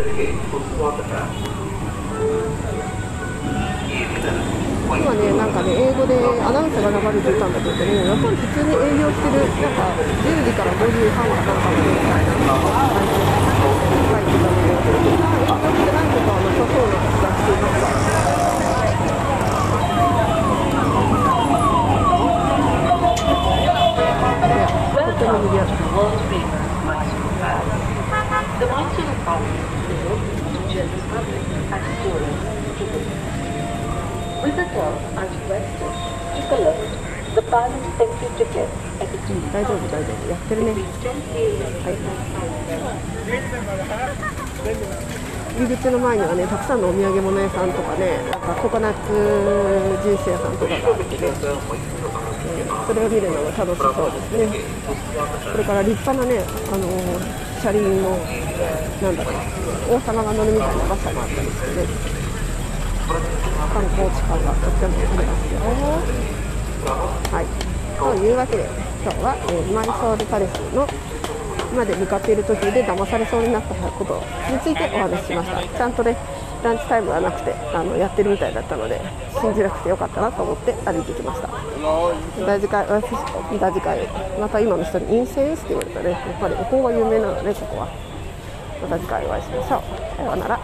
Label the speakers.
Speaker 1: 今ね、なんかね、英語でアナウンスが流れてたんだけどね、やっぱり普通に営業してる、なんか10時から5時半かなんかまでみたいな感じで書いてたので、まあ、営業してないことはなさそうな気がしていました。とても賑やか
Speaker 2: Welcome to World Famous Mysore Palace. The Mysore Palace is to general public and tourists to visit. Visitors are requested to collect the palace entry ticket at the
Speaker 1: うん大丈夫、大丈夫。やってるね。
Speaker 2: 10 a.m.
Speaker 1: はい。入り口の前にはね、たくさんのお土産物屋さんとかね、なんかココナッツジュース屋さんとかがあってね、それを見るのが楽しそうですね。これから立派なね、あのー車輪の、なんだろう、王様が乗るみたいな馬車もあったりしてね、観光地感がとってもありますよ。はい。というわけで、今日は、えーマイソールパレスのまで向かっている途中で騙されそうになったことについてお話ししました。ちゃんとね、ランチタイムがなくてあのやってるみたいだったので、信じなくてよかったなと思って歩いてきました。また次回、私また次回、また今の人に陰性ですって言われたね、やっぱりお香が有名なので、ここは。また次回お会いしましょう。さようなら。